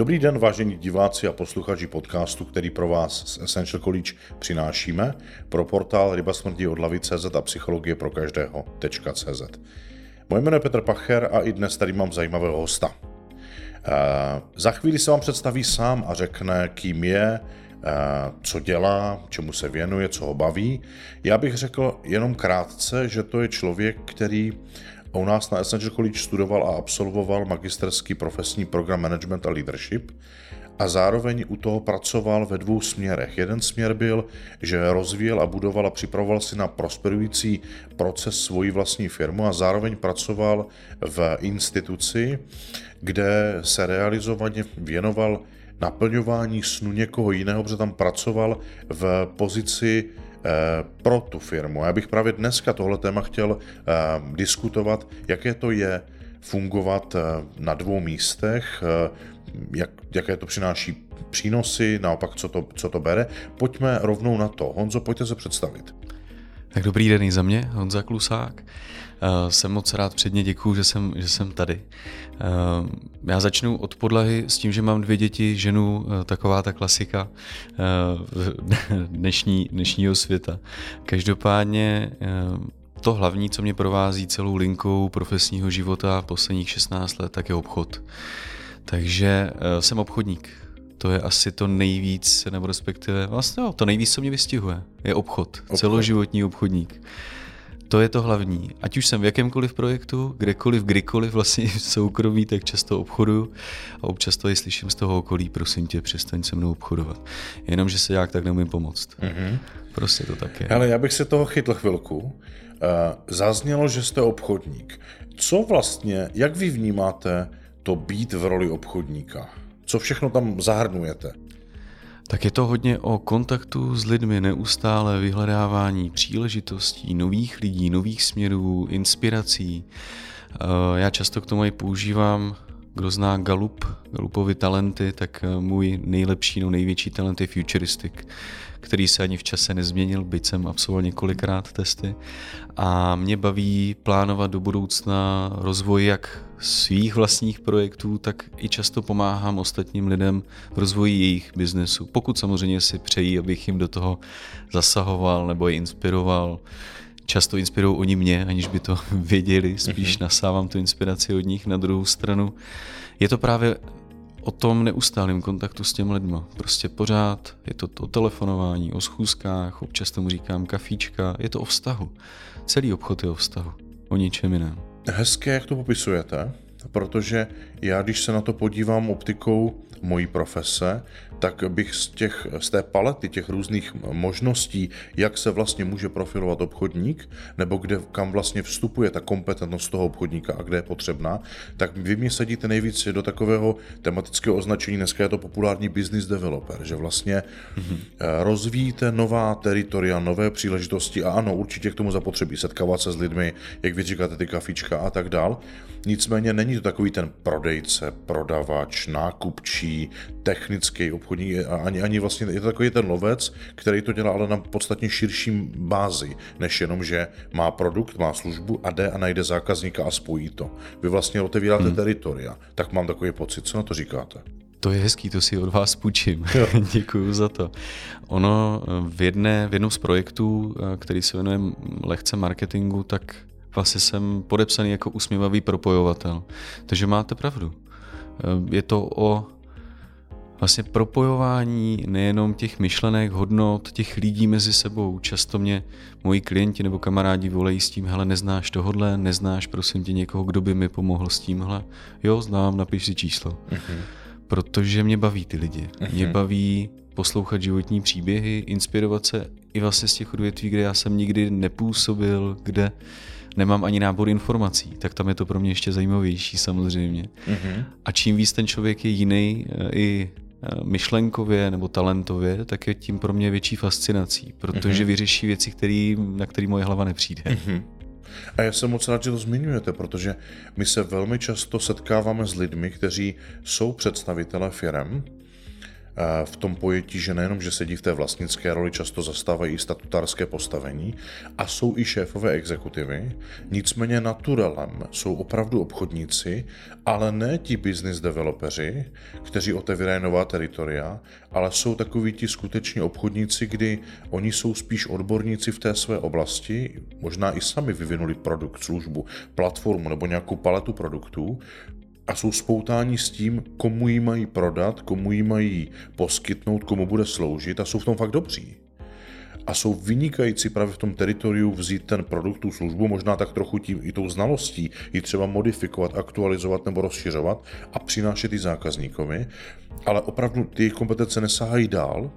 Dobrý den, vážení diváci a posluchači podcastu, který pro vás z Essential College přinášíme pro portál Ryba smrti od CZ a psychologie pro každého.cz. Moje jméno je Petr Pacher a i dnes tady mám zajímavého hosta. Eh, za chvíli se vám představí sám a řekne, kým je, eh, co dělá, čemu se věnuje, co ho baví. Já bych řekl jenom krátce, že to je člověk, který u nás na Essential College studoval a absolvoval magisterský profesní program Management a Leadership a zároveň u toho pracoval ve dvou směrech. Jeden směr byl, že rozvíjel a budoval a připravoval si na prosperující proces svoji vlastní firmu a zároveň pracoval v instituci, kde se realizovaně věnoval naplňování snu někoho jiného, protože tam pracoval v pozici pro tu firmu. Já bych právě dneska tohle téma chtěl eh, diskutovat, jaké to je fungovat eh, na dvou místech, jak, jaké to přináší přínosy, naopak co to, co to bere. Pojďme rovnou na to. Honzo, pojďte se představit. Tak dobrý den i za mě, Honza Klusák. Uh, jsem moc rád předně děkuju, že jsem, že jsem tady. Uh, já začnu od podlahy s tím, že mám dvě děti, ženu, uh, taková ta klasika dnešní, dnešního světa. Každopádně to hlavní, co mě provází celou linkou profesního života posledních 16 let, tak je obchod. Takže jsem obchodník to je asi to nejvíc, nebo respektive vlastně jo, to nejvíc, co mě vystihuje, je obchod, obchod. celoživotní obchodník. To je to hlavní. Ať už jsem v jakémkoliv projektu, kdekoliv, kdykoliv vlastně v soukromí, tak často obchoduju a občas to i slyším z toho okolí, prosím tě, přestaň se mnou obchodovat. Jenomže se jak tak neumím pomoct. Mm-hmm. Prostě to tak je. Ale já bych se toho chytl chvilku. Uh, zaznělo, že jste obchodník. Co vlastně, jak vy vnímáte to být v roli obchodníka? Co všechno tam zahrnujete? Tak je to hodně o kontaktu s lidmi, neustále vyhledávání příležitostí, nových lidí, nových směrů, inspirací. Eh, já často k tomu i používám, kdo zná Galup, Galupovi talenty, tak eh, můj nejlepší, no největší talent je futuristic který se ani v čase nezměnil, byť jsem absolvoval několikrát testy. A mě baví plánovat do budoucna rozvoj jak svých vlastních projektů, tak i často pomáhám ostatním lidem v rozvoji jejich biznesu. Pokud samozřejmě si přejí, abych jim do toho zasahoval nebo je inspiroval. Často inspirují oni mě, aniž by to věděli, spíš mhm. nasávám tu inspiraci od nich na druhou stranu. Je to právě o tom neustálém kontaktu s těmi lidmi. Prostě pořád je to o telefonování, o schůzkách, občas tomu říkám kafíčka, je to o vztahu. Celý obchod je o vztahu, o ničem jiném. Hezké, jak to popisujete, protože já, když se na to podívám optikou mojí profese, tak bych z, těch, z té palety těch různých možností, jak se vlastně může profilovat obchodník, nebo kde, kam vlastně vstupuje ta kompetentnost toho obchodníka a kde je potřebná, tak vy mě sedíte nejvíc do takového tematického označení, dneska je to populární business developer, že vlastně mm-hmm. rozvíjíte nová teritoria, nové příležitosti a ano, určitě k tomu zapotřebí setkávat se s lidmi, jak vy říkáte, ty kafička a tak dál. Nicméně není to takový ten prodejce, prodavač, nákupčí, technický obchodník, ani, ani vlastně je to takový ten lovec, který to dělá ale na podstatně širším bázi, než jenom, že má produkt, má službu a jde a najde zákazníka a spojí to. Vy vlastně otevíráte hmm. teritoria, tak mám takový pocit. Co na to říkáte? To je hezký, to si od vás půjčím. Děkuji za to. Ono v, jedné, v jednom z projektů, který se jmenuje lehce marketingu, tak vlastně jsem podepsaný jako usměvavý propojovatel. Takže máte pravdu. Je to o vlastně propojování nejenom těch myšlenek, hodnot, těch lidí mezi sebou. Často mě moji klienti nebo kamarádi volají s tím, hele, neznáš tohodle, neznáš prosím tě někoho, kdo by mi pomohl s tímhle. Jo, znám, napiš si číslo. Uh-huh. Protože mě baví ty lidi. Uh-huh. Mě baví poslouchat životní příběhy, inspirovat se i vlastně z těch odvětví, kde já jsem nikdy nepůsobil, kde nemám ani nábor informací, tak tam je to pro mě ještě zajímavější samozřejmě. Mm-hmm. A čím víc ten člověk je jiný eh, i myšlenkově nebo talentově, tak je tím pro mě větší fascinací, protože mm-hmm. vyřeší věci, který, na které moje hlava nepřijde. Mm-hmm. A já jsem moc rád, že to zmiňujete, protože my se velmi často setkáváme s lidmi, kteří jsou představitelé firem, v tom pojetí, že nejenom, že sedí v té vlastnické roli, často zastávají statutárské postavení a jsou i šéfové exekutivy, nicméně naturalem jsou opravdu obchodníci, ale ne ti business developeři, kteří otevírají nová teritoria, ale jsou takoví ti skuteční obchodníci, kdy oni jsou spíš odborníci v té své oblasti, možná i sami vyvinuli produkt, službu, platformu nebo nějakou paletu produktů, a jsou spoutáni s tím, komu ji mají prodat, komu ji mají poskytnout, komu bude sloužit a jsou v tom fakt dobří. A jsou vynikající právě v tom teritoriu vzít ten produkt, tu službu, možná tak trochu tím i tou znalostí, ji třeba modifikovat, aktualizovat nebo rozšiřovat a přinášet i zákazníkovi, ale opravdu ty kompetence nesahají dál,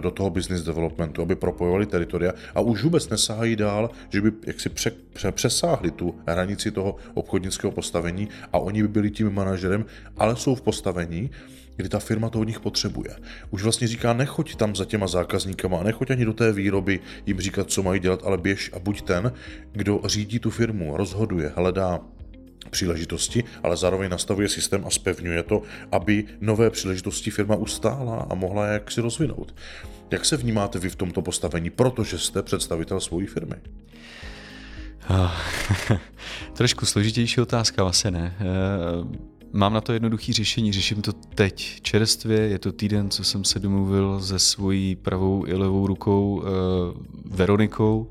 do toho business developmentu, aby propojovali teritoria a už vůbec nesahají dál, že by jaksi pře, pře, přesáhli tu hranici toho obchodnického postavení a oni by byli tím manažerem, ale jsou v postavení, kdy ta firma to od nich potřebuje. Už vlastně říká, nechoď tam za těma zákazníkama, nechoď ani do té výroby jim říkat, co mají dělat, ale běž a buď ten, kdo řídí tu firmu, rozhoduje, hledá příležitosti, ale zároveň nastavuje systém a spevňuje to, aby nové příležitosti firma ustála a mohla jak si rozvinout. Jak se vnímáte vy v tomto postavení, protože jste představitel svojí firmy? Uh, trošku složitější otázka, asi ne. Uh, Mám na to jednoduché řešení, řeším to teď čerstvě, je to týden, co jsem se domluvil se svojí pravou i levou rukou uh, Veronikou,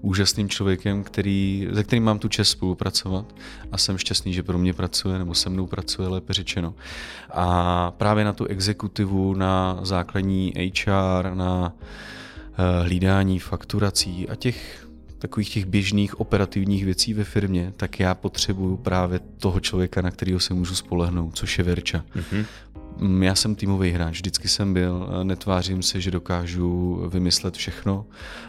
úžasným člověkem, který, se kterým mám tu čest spolupracovat a jsem šťastný, že pro mě pracuje, nebo se mnou pracuje, lépe řečeno. A právě na tu exekutivu, na základní HR, na uh, hlídání fakturací a těch takových těch běžných operativních věcí ve firmě, tak já potřebuju právě toho člověka, na kterého se můžu spolehnout, což je Verča. Mm-hmm. Já jsem týmový hráč, vždycky jsem byl, netvářím se, že dokážu vymyslet všechno,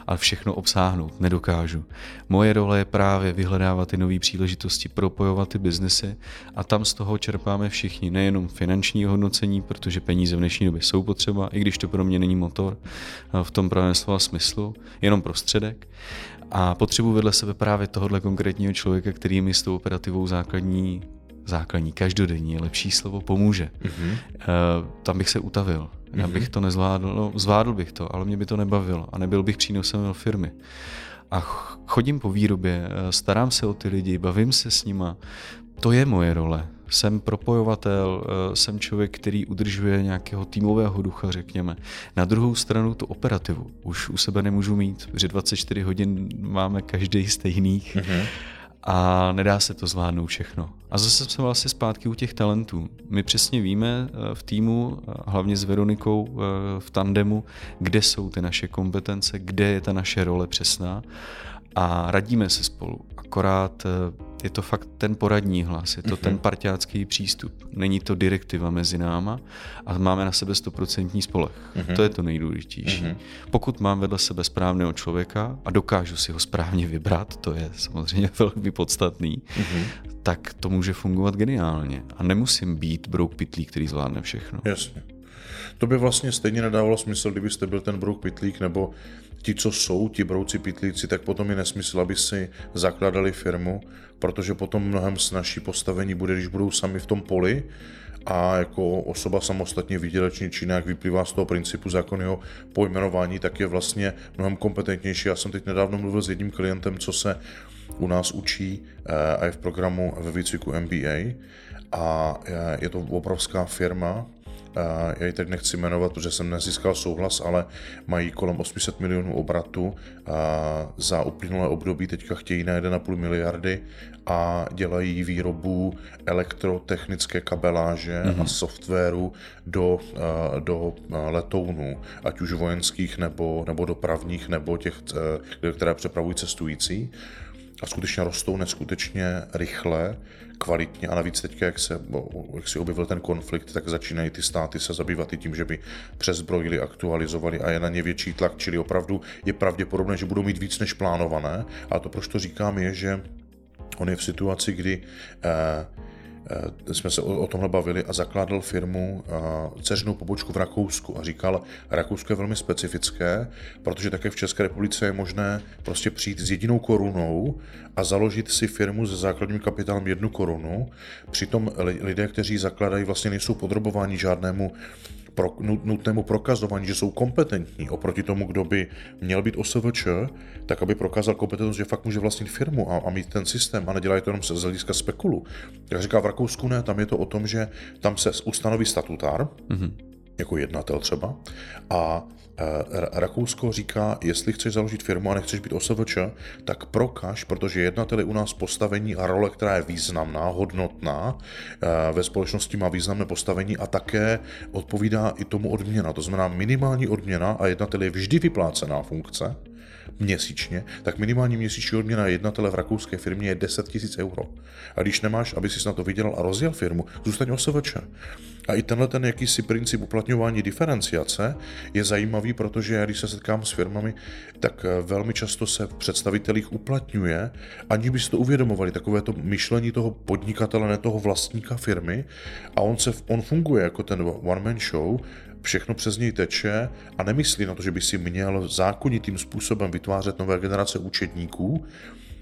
ale všechno obsáhnout, nedokážu. Moje role je právě vyhledávat ty nové příležitosti, propojovat ty biznesy a tam z toho čerpáme všichni, nejenom finanční hodnocení, protože peníze v dnešní době jsou potřeba, i když to pro mě není motor v tom pravém slova smyslu, jenom prostředek, a potřebuji vedle sebe právě tohohle konkrétního člověka, který mi s tou operativou základní, základní, každodenní, lepší slovo, pomůže. Mm-hmm. Uh, tam bych se utavil. Mm-hmm. Já bych to nezvládl, no, zvládl bych to, ale mě by to nebavilo a nebyl bych přínosem do firmy. A chodím po výrobě, eh, starám se o ty lidi, bavím se s nima. To je moje role jsem propojovatel, eh, jsem člověk, který udržuje nějakého týmového ducha, řekněme. Na druhou stranu tu operativu už u sebe nemůžu mít, protože 24 hodin máme každý stejných mm-hmm. A nedá se to zvládnout všechno. A zase jsme vlastně zpátky u těch talentů. My přesně víme eh, v týmu, eh, hlavně s Veronikou v tandemu, kde jsou ty naše kompetence, kde je ta naše role přesná a radíme se spolu. Akorát je to fakt ten poradní hlas, je to mm-hmm. ten parťácký přístup. Není to direktiva mezi náma a máme na sebe stoprocentní spolech. Mm-hmm. To je to nejdůležitější. Mm-hmm. Pokud mám vedle sebe správného člověka a dokážu si ho správně vybrat, to je samozřejmě velmi podstatný, mm-hmm. tak to může fungovat geniálně. A nemusím být brouk pitlí, který zvládne všechno. Jasně. To by vlastně stejně nedávalo smysl, kdybyste byl ten brouk pitlík, nebo ti, co jsou ti brouci pitlíci, tak potom je nesmysl, aby si zakladali firmu, protože potom mnohem snažší postavení bude, když budou sami v tom poli a jako osoba samostatně výdělečně činná, jak vyplývá z toho principu zákonného pojmenování, tak je vlastně mnohem kompetentnější. Já jsem teď nedávno mluvil s jedním klientem, co se u nás učí eh, a je v programu ve výcviku MBA a eh, je to obrovská firma, já ji teď nechci jmenovat, protože jsem nezískal souhlas, ale mají kolem 800 milionů obratu za uplynulé období, teďka chtějí na 1,5 miliardy a dělají výrobu elektrotechnické kabeláže mm-hmm. a softwaru do, do letounů, ať už vojenských nebo, nebo dopravních, nebo těch, které přepravují cestující a skutečně rostou neskutečně rychle, kvalitně a navíc teď, jak se, jak si objevil ten konflikt, tak začínají ty státy se zabývat i tím, že by přezbrojili, aktualizovali a je na ně větší tlak, čili opravdu je pravděpodobné, že budou mít víc než plánované. A to, proč to říkám, je, že on je v situaci, kdy eh, jsme se o, tomhle bavili a zakládal firmu, eh, dceřinou pobočku v Rakousku a říkal, Rakousko je velmi specifické, protože také v České republice je možné prostě přijít s jedinou korunou a založit si firmu se základním kapitálem jednu korunu. Přitom lidé, kteří zakladají, vlastně nejsou podrobováni žádnému pro, nutnému prokazování, že jsou kompetentní oproti tomu, kdo by měl být OSVČ, tak aby prokázal kompetentnost, že fakt může vlastnit firmu a, a mít ten systém a nedělají to jenom z hlediska spekulu. Jak říká v Rakousku ne, tam je to o tom, že tam se ustanoví statutár, mm-hmm. Jako jednatel třeba, a e, Rakousko říká, jestli chceš založit firmu a nechceš být OSVČ, tak prokaž, protože jednatel je u nás postavení a role, která je významná, hodnotná, e, ve společnosti má významné postavení a také odpovídá i tomu odměna. To znamená minimální odměna a jednatel je vždy vyplácená funkce, měsíčně, tak minimální měsíční odměna jednatele v rakouské firmě je 10 000 euro. A když nemáš, aby si na to vydělal a rozjel firmu, zůstaň OSVČ. A i tenhle ten jakýsi princip uplatňování diferenciace je zajímavý, protože já když se setkám s firmami, tak eh, velmi často se v představitelích uplatňuje, aniž by si to uvědomovali, takové to myšlení toho podnikatele, ne toho vlastníka firmy. A on, se, on funguje jako ten one-man show, všechno přes něj teče a nemyslí na to, že by si měl zákonitým způsobem vytvářet nové generace účetníků,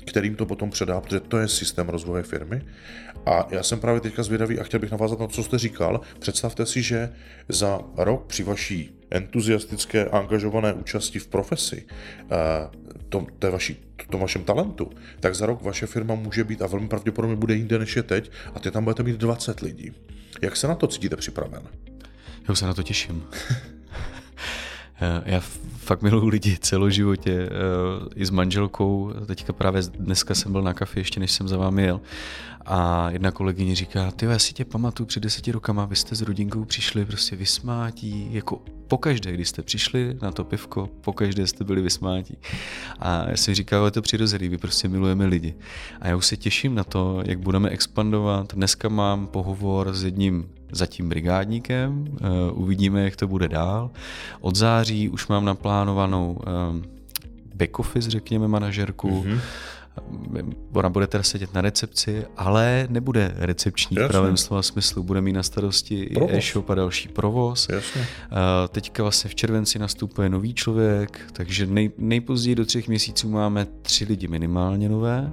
kterým to potom předá, protože to je systém rozvoje firmy. A já jsem právě teďka zvědavý a chtěl bych navázat na to, co jste říkal. Představte si, že za rok při vaší entuziastické a angažované účasti v profesi, eh, tom, té vaší, tom vašem talentu, tak za rok vaše firma může být a velmi pravděpodobně bude jinde než je teď a ty tam budete mít 20 lidí. Jak se na to cítíte připraven? Já se na to těším. Já fakt miluju lidi celoživotě, eh, i s manželkou. Teďka právě dneska jsem byl na kafe, ještě než jsem za vámi jel. A jedna kolegyně říká, ty já si tě pamatuju před deseti rokama, vy jste s rodinkou přišli prostě vysmátí, jako pokaždé, když jste přišli na to pivko, pokaždé jste byli vysmátí. A já jsem říkal, je to přirozený, vy prostě milujeme lidi. A já už se těším na to, jak budeme expandovat. Dneska mám pohovor s jedním zatím brigádníkem, uh, uvidíme, jak to bude dál. Od září už mám naplánovanou um, back office, řekněme, manažerku. Mm-hmm ona bude teda sedět na recepci, ale nebude recepční Jasně. v pravém slova smyslu, bude mít na starosti provoz. i e-shop a další provoz. Jasně. Teďka vlastně v červenci nastupuje nový člověk, takže nej, nejpozději do třech měsíců máme tři lidi minimálně nové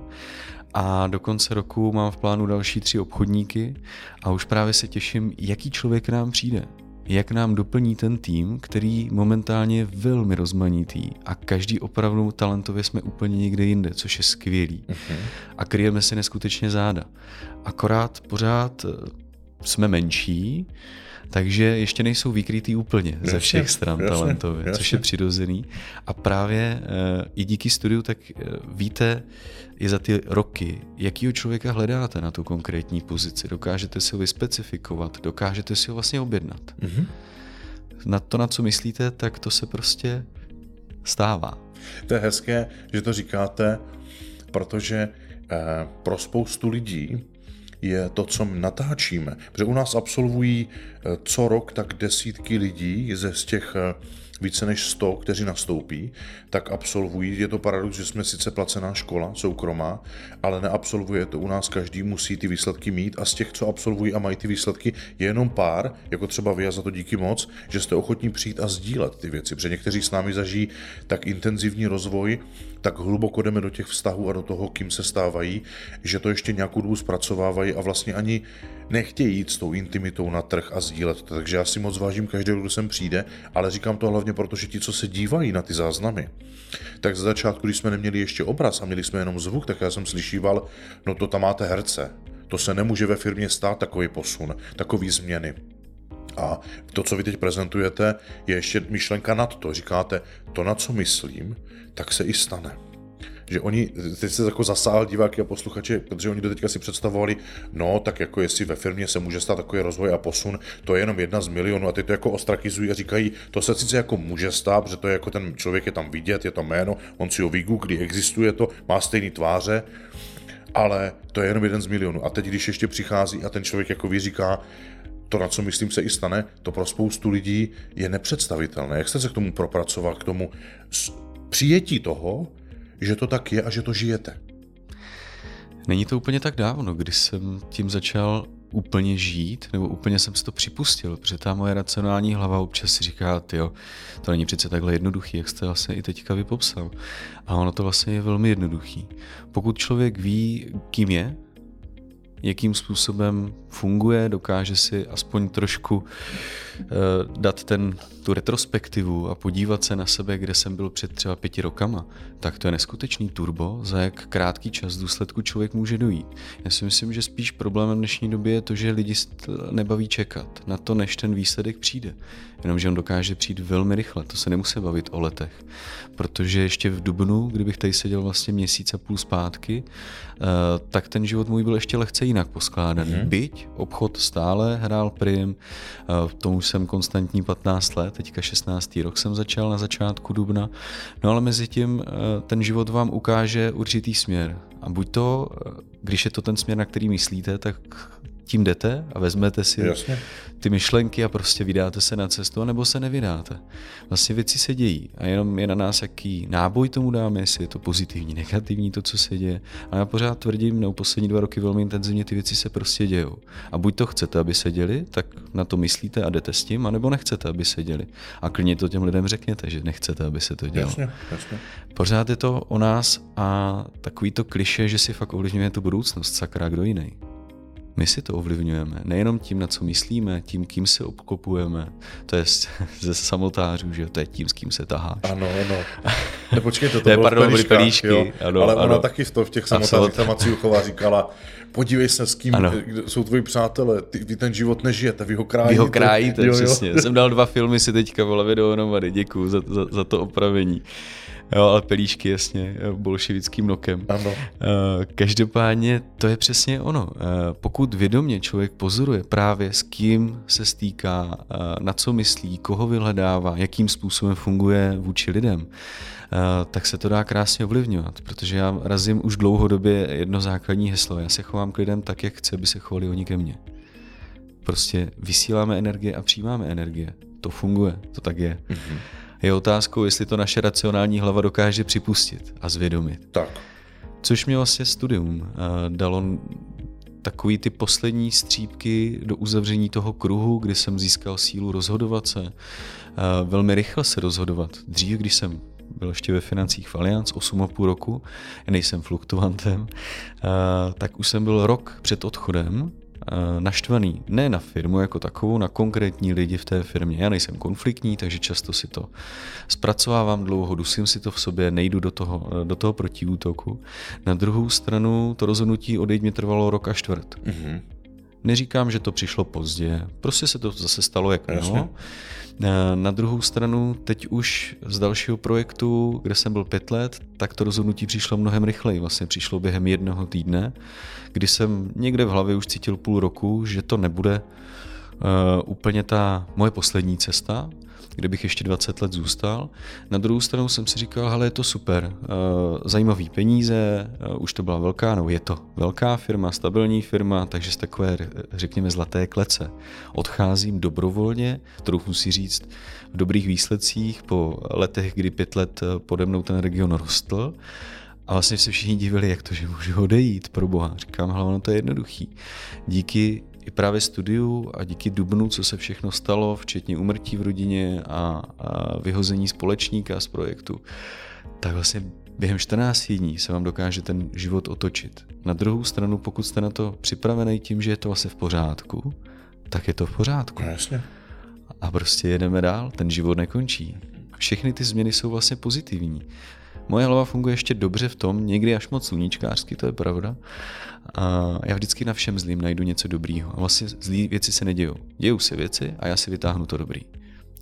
a do konce roku mám v plánu další tři obchodníky a už právě se těším, jaký člověk nám přijde jak nám doplní ten tým, který momentálně je velmi rozmanitý a každý opravdu talentově jsme úplně někde jinde, což je skvělý. Uh-huh. A kryjeme si neskutečně záda. Akorát pořád eh, jsme menší, takže ještě nejsou vykrytý úplně jasně, ze všech stran jasně, talentově, jasně. což je přirozený. A právě uh, i díky studiu tak uh, víte i za ty roky, jakýho člověka hledáte na tu konkrétní pozici. Dokážete si ho vyspecifikovat, dokážete si ho vlastně objednat. Mm-hmm. Na to, na co myslíte, tak to se prostě stává. To je hezké, že to říkáte, protože uh, pro spoustu lidí je to, co natáčíme. Protože u nás absolvují eh, co rok tak desítky lidí ze z těch eh, více než 100, kteří nastoupí, tak absolvují. Je to paradox, že jsme sice placená škola, soukromá, ale neabsolvuje to u nás každý, musí ty výsledky mít a z těch, co absolvují a mají ty výsledky, je jenom pár, jako třeba vy a za to díky moc, že jste ochotní přijít a sdílet ty věci, protože někteří s námi zažijí tak intenzivní rozvoj, tak hluboko jdeme do těch vztahů a do toho, kým se stávají, že to ještě nějakou dobu zpracovávají a vlastně ani nechtějí jít s tou intimitou na trh a sdílet. Takže já si moc vážím každého, kdo sem přijde, ale říkám to hlavně proto, že ti, co se dívají na ty záznamy, tak za začátku, když jsme neměli ještě obraz a měli jsme jenom zvuk, tak já jsem slyšíval, no to tam máte herce. To se nemůže ve firmě stát takový posun, takový změny. A to, co vy teď prezentujete, je ještě myšlenka nad to. Říkáte, to, na co myslím, tak se i stane. Že oni, teď se jako zasál diváky a posluchači, protože oni do teďka si představovali, no tak jako jestli ve firmě se může stát takový rozvoj a posun, to je jenom jedna z milionů a ty to jako ostrakizují a říkají, to se sice jako může stát, protože to je jako ten člověk je tam vidět, je to jméno, on si ho vygooglí, existuje to, má stejný tváře, ale to je jenom jeden z milionů. A teď, když ještě přichází a ten člověk jako ví, říká, to, na co myslím se i stane, to pro spoustu lidí je nepředstavitelné. Jak jste se k tomu propracoval, k tomu přijetí toho, že to tak je a že to žijete? Není to úplně tak dávno, kdy jsem tím začal úplně žít, nebo úplně jsem si to připustil, protože ta moje racionální hlava občas si říká, jo, to není přece takhle jednoduchý, jak jste vlastně i teďka vypopsal. A ono to vlastně je velmi jednoduchý. Pokud člověk ví, kým je, jakým způsobem funguje, dokáže si aspoň trošku dát ten, tu retrospektivu a podívat se na sebe, kde jsem byl před třeba pěti rokama, tak to je neskutečný turbo, za jak krátký čas v důsledku člověk může dojít. Já si myslím, že spíš problémem dnešní době je to, že lidi nebaví čekat na to, než ten výsledek přijde. Jenomže on dokáže přijít velmi rychle, to se nemusí bavit o letech. Protože ještě v Dubnu, kdybych tady seděl vlastně měsíc a půl zpátky, eh, tak ten život můj byl ještě lehce jinak poskládaný. Mm-hmm. Byť obchod stále hrál prim, eh, tomu jsem konstantní 15 let, teďka 16. rok jsem začal na začátku dubna, no ale mezi tím eh, ten život vám ukáže určitý směr. A buď to, když je to ten směr, na který myslíte, tak tím jdete a vezmete si Jasně. ty myšlenky a prostě vydáte se na cestu, nebo se nevydáte. Vlastně věci se dějí a jenom je na nás, jaký náboj tomu dáme, jestli je to pozitivní, negativní, to, co se děje. A já pořád tvrdím, nebo poslední dva roky velmi intenzivně ty věci se prostě dějou. A buď to chcete, aby se děli, tak na to myslíte a jdete s tím, anebo nechcete, aby se děli. A klidně to těm lidem řekněte, že nechcete, aby se to dělo. Jasně, jasně. Pořád je to o nás a takový to kliše, že si fakt ovlivňuje tu budoucnost, sakra, kdo jiný. My si to ovlivňujeme. Nejenom tím, na co myslíme, tím, kým se obklopujeme. To je ze samotářů, že to je tím, s kým se taháš. Ano, ano. Ne, počkej, to, to bylo pardon, v pelíšky, jo. Ano, Ale ano. ona taky v, to, v těch samotách ta Macíuchová říkala, podívej se, s kým ano. jsou tvoji přátelé, ty, vy ten život nežijete, vy ho krájíte. Vy ho krájíte, jo, jo. přesně. Jsem dal dva filmy si teďka v hlavě dohromady, děkuju za, za, za to opravení. Jo, ale pelíšky jasně, bolševickým nokem. Ano. Eh, každopádně to je přesně ono. Eh, pokud vědomě člověk pozoruje právě s kým se stýká, eh, na co myslí, koho vyhledává, jakým způsobem funguje vůči lidem, tak se to dá krásně ovlivňovat, protože já razím už dlouhodobě jedno základní heslo. Já se chovám k lidem tak, jak chci, aby se chovali oni ke mně. Prostě vysíláme energie a přijímáme energie. To funguje, to tak je. Mm-hmm. Je otázkou, jestli to naše racionální hlava dokáže připustit a zvědomit. Tak. Což mě vlastně studium eh, dalo takový ty poslední střípky do uzavření toho kruhu, kdy jsem získal sílu rozhodovat se, eh, velmi rychle se rozhodovat. Dřív, když jsem byl ještě ve financích v Allianz 8,5 roku, nejsem fluktuantem, eh, tak už jsem byl rok před odchodem naštvaný ne na firmu jako takovou, na konkrétní lidi v té firmě. Já nejsem konfliktní, takže často si to zpracovávám dlouho, dusím si to v sobě, nejdu do toho, eh, do toho protiútoku. Na druhou stranu to rozhodnutí odejít mě trvalo rok a čtvrt. Mm-hmm. Neříkám, že to přišlo pozdě, prostě se to zase stalo jak mělo. Na druhou stranu, teď už z dalšího projektu, kde jsem byl pět let, tak to rozhodnutí přišlo mnohem rychleji. Vlastně přišlo během jednoho týdne, kdy jsem někde v hlavě už cítil půl roku, že to nebude uh, úplně ta moje poslední cesta, kde bych ještě 20 let zůstal. Na druhou stranu jsem si říkal, hele, je to super, eh, zajímavý peníze, eh, už to byla velká, no je to velká firma, stabilní firma, takže z takové, řekněme, zlaté klece odcházím dobrovolně, kterou musí říct, v dobrých výsledcích po letech, kdy pět let eh, pode mnou ten region rostl. A vlastně se všichni divili, jak to, že můžu odejít, pro boha. Říkám, hlavně to je jednoduchý. Díky i právě studiu a díky Dubnu, co se všechno stalo, včetně umrtí v rodině a, a vyhození společníka z projektu, tak vlastně během 14 dní se vám dokáže ten život otočit. Na druhou stranu, pokud jste na to připravený tím, že je to vlastně v pořádku, tak je to v pořádku. No, jasně. A prostě jedeme dál, ten život nekončí. Všechny ty změny jsou vlastně pozitivní. Moje hlava funguje ještě dobře v tom, někdy až moc sluníčkářsky, to je pravda. A já vždycky na všem zlým najdu něco dobrýho. A vlastně zlý věci se nedějou. Dějou se věci a já si vytáhnu to dobrý.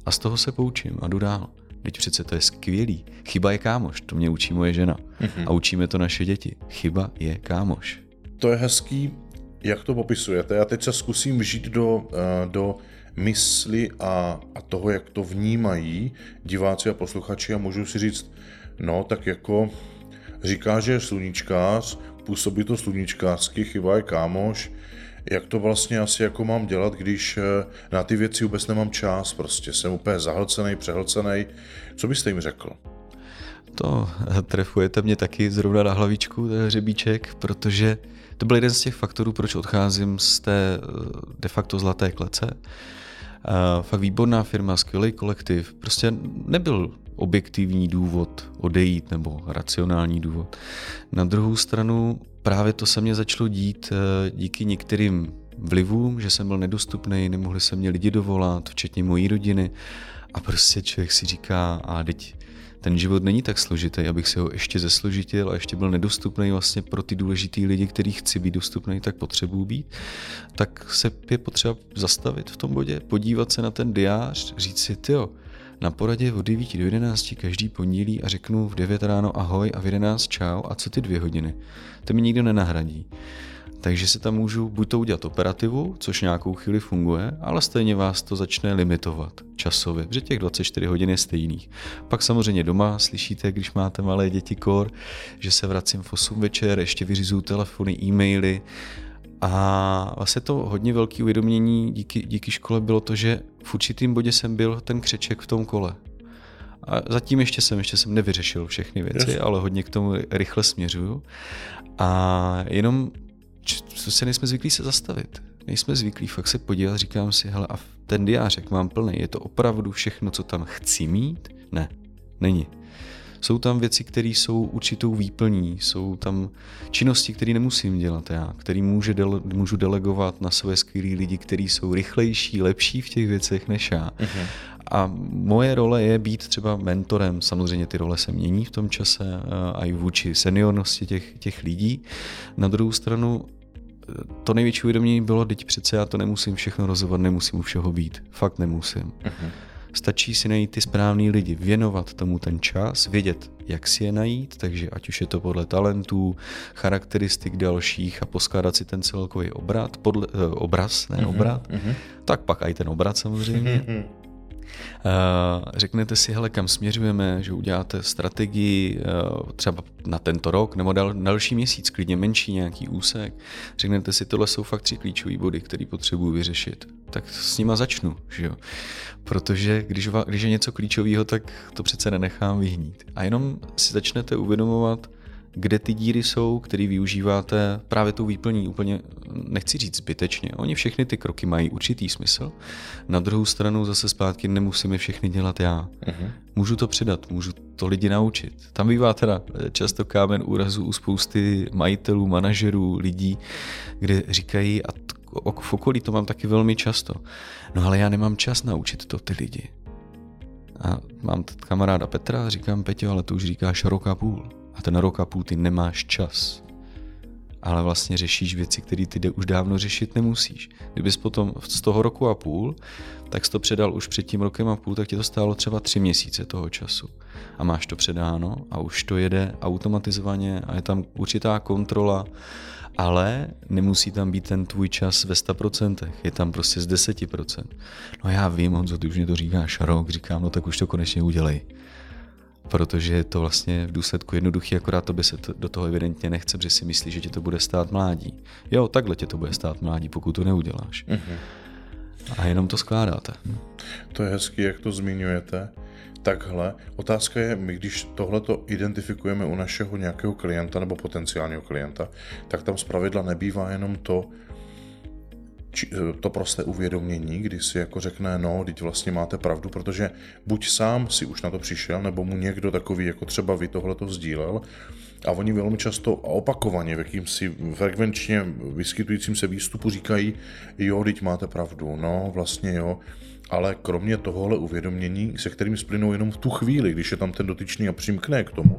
A z toho se poučím a jdu dál. Teď přece to je skvělý. Chyba je kámoš, to mě učí moje žena. Mm-hmm. A učíme to naše děti. Chyba je kámoš. To je hezký, jak to popisujete. Já teď se zkusím vžít do, eh, do mysli a, a toho, jak to vnímají diváci a posluchači a můžu si říct, No, tak jako říká, že je sluníčkář, působí to sluníčkářsky, chyba je kámoš, jak to vlastně asi jako mám dělat, když eh, na ty věci vůbec nemám čas, prostě jsem úplně zahlcený, přehlcený. Co byste jim řekl? To trefujete mě taky zrovna na hlavičku, ten hřebíček, protože to byl jeden z těch faktorů, proč odcházím z té eh, de facto zlaté klece. Fakt výborná firma, skvělý kolektiv. Prostě nebyl objektivní důvod odejít nebo racionální důvod. Na druhou stranu právě to se mě začalo dít eh, díky některým vlivům, že jsem byl nedostupný, nemohli se mě lidi dovolat, včetně mojí rodiny. A prostě člověk si říká, a teď ten život není tak složitý, abych si ho ještě zesložitil a ještě byl nedostupný vlastně pro ty důležitý lidi, který chci být dostupný, tak potřebuji být, tak se je potřeba zastavit v tom bodě, podívat se na ten diář, říct si, tyjo, na poradě od 9 do 11 každý pondělí a řeknu v 9 ráno ahoj a v 11 čau a co ty dvě hodiny. To mi nikdo nenahradí. Takže si tam můžu buď to udělat operativu, což nějakou chvíli funguje, ale stejně vás to začne limitovat časově, protože těch 24 hodin je stejných. Pak samozřejmě doma slyšíte, když máte malé děti kor, že se vracím v 8 večer, ještě vyřizuju telefony, e-maily, a vlastně to hodně velké uvědomění díky, díky škole bylo to, že v určitým bodě jsem byl ten křeček v tom kole. A zatím ještě jsem, ještě jsem nevyřešil všechny věci, yes. ale hodně k tomu rychle směřuju. A jenom co se nejsme zvyklí se zastavit. Nejsme zvyklí fakt se podívat, říkám si, hele, a ten diářek mám plný, je to opravdu všechno, co tam chci mít? Ne, není. Jsou tam věci, které jsou určitou výplní, jsou tam činnosti, které nemusím dělat já, které můžu, dele, můžu delegovat na své skvělé lidi, kteří jsou rychlejší, lepší v těch věcech než já. Uh-huh. A moje role je být třeba mentorem. Samozřejmě ty role se mění v tom čase a i vůči seniornosti těch, těch lidí. Na druhou stranu to největší uvědomění bylo, teď přece já to nemusím všechno rozhodovat, nemusím u všeho být. Fakt nemusím. Uh-huh. Stačí si najít ty správný lidi, věnovat tomu ten čas, vědět, jak si je najít, takže ať už je to podle talentů, charakteristik dalších a poskládat si ten celkový obrat, podle, eh, obraz, ne uh-huh, obrat, uh-huh. tak pak i ten obrat samozřejmě. Uh-huh. Řeknete si, hele, kam směřujeme, že uděláte strategii eh, třeba na tento rok nebo dal, další měsíc, klidně menší nějaký úsek. Řeknete si, tohle jsou fakt tři klíčové body, které potřebuji vyřešit. Tak s nima začnu, že jo? Protože když, když je něco klíčového, tak to přece nenechám vyhnít. A jenom si začnete uvědomovat, kde ty díry jsou, které využíváte právě tou výplní úplně, nechci říct zbytečně. Oni všechny ty kroky mají určitý smysl. Na druhou stranu zase zpátky nemusím všechny dělat já. Uh-huh. Můžu to předat, můžu to lidi naučit. Tam bývá teda často kámen úrazu u spousty majitelů, manažerů, lidí, kde říkají, a v okolí to mám taky velmi často, no ale já nemám čas naučit to ty lidi. A mám kamaráda Petra a říkám, Peťo, ale to už říkáš rok a půl a ten rok a půl ty nemáš čas. Ale vlastně řešíš věci, které ty už dávno řešit nemusíš. Kdybys potom z toho roku a půl, tak jsi to předal už před tím rokem a půl, tak ti to stálo třeba tři měsíce toho času. A máš to předáno a už to jede automatizovaně a je tam určitá kontrola, ale nemusí tam být ten tvůj čas ve 100%, je tam prostě z 10%. No já vím, Honzo, ty už mě to říkáš rok, říkám, no tak už to konečně udělej protože je to vlastně v důsledku jednoduchý, akorát to by se to, do toho evidentně nechce, protože si myslí, že tě to bude stát mládí. Jo, takhle tě to bude stát mládí, pokud to neuděláš. Mm-hmm. A jenom to skládáte. To je hezký, jak to zmiňujete. Takhle. Otázka je, my když tohle to identifikujeme u našeho nějakého klienta nebo potenciálního klienta, tak tam zpravidla nebývá jenom to, Eh, to prosté uvědomění, kdy si jako řekne, no, teď vlastně máte pravdu, protože buď sám si už na to přišel, nebo mu někdo takový, jako třeba vy tohle to sdílel, a oni velmi často a opakovaně v jakýmsi frekvenčně vyskytujícím se výstupu říkají, jo, teď máte pravdu, no, vlastně jo, ale kromě tohohle uvědomění, se kterým splynou jenom v tu chvíli, když je tam ten dotyčný a přimkne k tomu,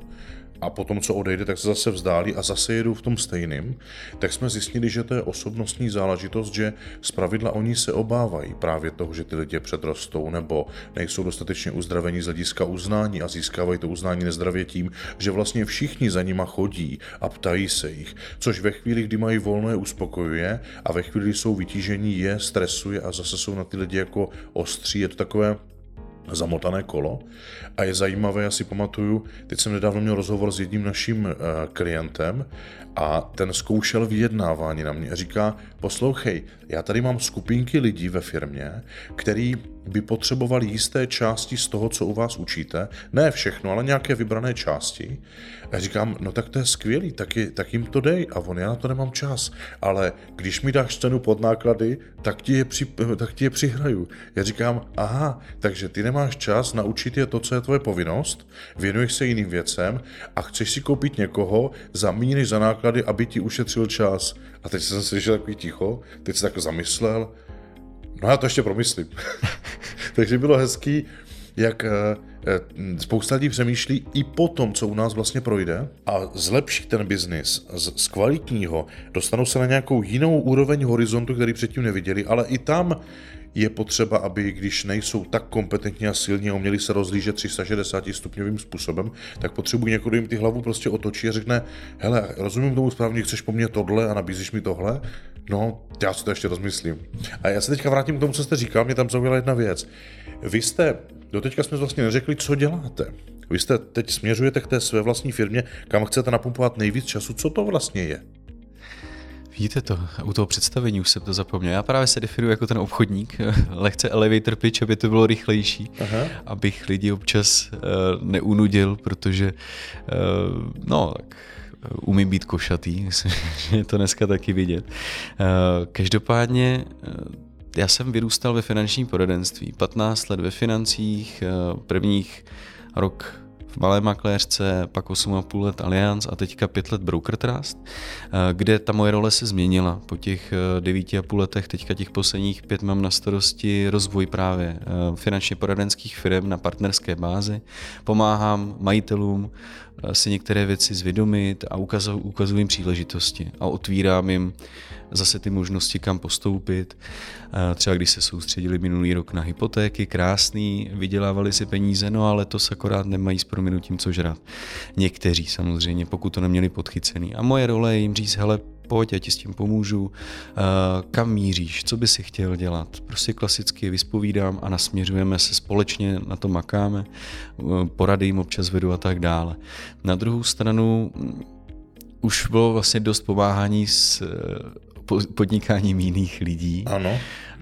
a potom, co odejde, tak se zase vzdálí a zase jedou v tom stejným, tak jsme zjistili, že to je osobnostní záležitost, že zpravidla oni se obávají právě toho, že ty lidi předrostou nebo nejsou dostatečně uzdravení z hlediska uznání a získávají to uznání nezdravě tím, že vlastně všichni za nima chodí a ptají se jich, což ve chvíli, kdy mají volno, je uspokojuje a ve chvíli, kdy jsou vytížení, je stresuje a zase jsou na ty lidi jako ostří. Je to takové zamotané kolo. A je zajímavé, já si pamatuju, teď jsem nedávno měl rozhovor s jedním naším uh, klientem a ten zkoušel vyjednávání na mě a říká, poslouchej, já tady mám skupinky lidí ve firmě, který by potřebovali jisté části z toho, co u vás učíte, ne všechno, ale nějaké vybrané části. A říkám, no tak to je skvělý, tak, je, tak jim to dej. A on, já na to nemám čas. Ale když mi dáš cenu pod náklady, tak ti je, při, tak ti je přihraju. Já říkám, aha, takže ty nemáš čas naučit je to, co je tvoje povinnost, věnuješ se jiným věcem a chceš si koupit někoho za než za náklady, aby ti ušetřil čas. A teď jsem slyšel takový ticho, teď se tak zamyslel, no já to ještě promyslím. Takže bylo hezký, jak eh, eh, spousta lidí přemýšlí i po tom, co u nás vlastně projde a zlepší ten biznis z kvalitního, dostanou se na nějakou jinou úroveň horizontu, který předtím neviděli, ale i tam je potřeba, aby když nejsou tak kompetentní a silní a uměli se rozlížet 360 stupňovým způsobem, tak potřebují někdo, jim ty hlavu prostě otočí a řekne, hele, rozumím tomu správně, chceš po mně tohle a nabízíš mi tohle? No, já si to ještě rozmyslím. A já se teďka vrátím k tomu, co jste říkal, mě tam zaujala jedna věc. Vy jste, doteďka jsme vlastně neřekli, co děláte. Vy jste teď směřujete k té své vlastní firmě, kam chcete napumpovat nejvíc času. Co to vlastně je? Vidíte to, u toho představení už jsem to zapomněl. Já právě se definuji jako ten obchodník, lehce elevator pitch, aby to bylo rychlejší, Aha. abych lidi občas uh, neunudil, protože uh, no, tak eh, umím být košatý, myslím, že je to dneska taky vidět. Uh, každopádně já jsem vyrůstal ve finančním poradenství, 15 let ve financích, prvních rok malé makléřce, pak 8,5 let Allianz a teďka 5 let Broker Trust, eh, kde ta moje role se změnila. Po těch 9,5 eh, letech, teďka těch posledních pět mám na starosti rozvoj právě eh, finančně poradenských firm na partnerské bázi. Pomáhám majitelům si některé věci zvědomit a ukazuju, ukazuju jim příležitosti a otvírám jim zase ty možnosti, kam postoupit. Třeba když se soustředili minulý rok na hypotéky, krásný, vydělávali si peníze, no ale to se akorát nemají s prominutím co žrat. Někteří samozřejmě, pokud to neměli podchycený. A moje role je jim říct, hele, pojď, já ti s tím pomůžu, kam míříš, co by si chtěl dělat. Prostě klasicky vyspovídám a nasměřujeme se společně, na to makáme, porady jim občas vedu a tak dále. Na druhou stranu už bylo vlastně dost pomáhání s podnikáním jiných lidí. Ano.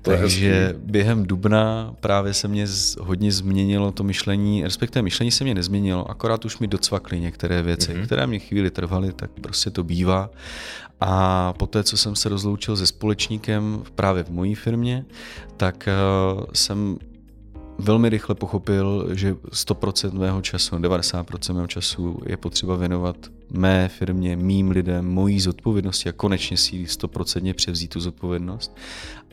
Takže hezký. během dubna právě se mě hodně změnilo to myšlení, respektive myšlení se mě nezměnilo, akorát už mi docvakly některé věci, mm-hmm. které mě chvíli trvaly, tak prostě to bývá. A poté, co jsem se rozloučil se společníkem právě v mojí firmě, tak uh, jsem velmi rychle pochopil, že 100% mého času, 90% mého času je potřeba věnovat mé firmě, mým lidem, mojí zodpovědnosti a konečně si 100% převzít tu zodpovědnost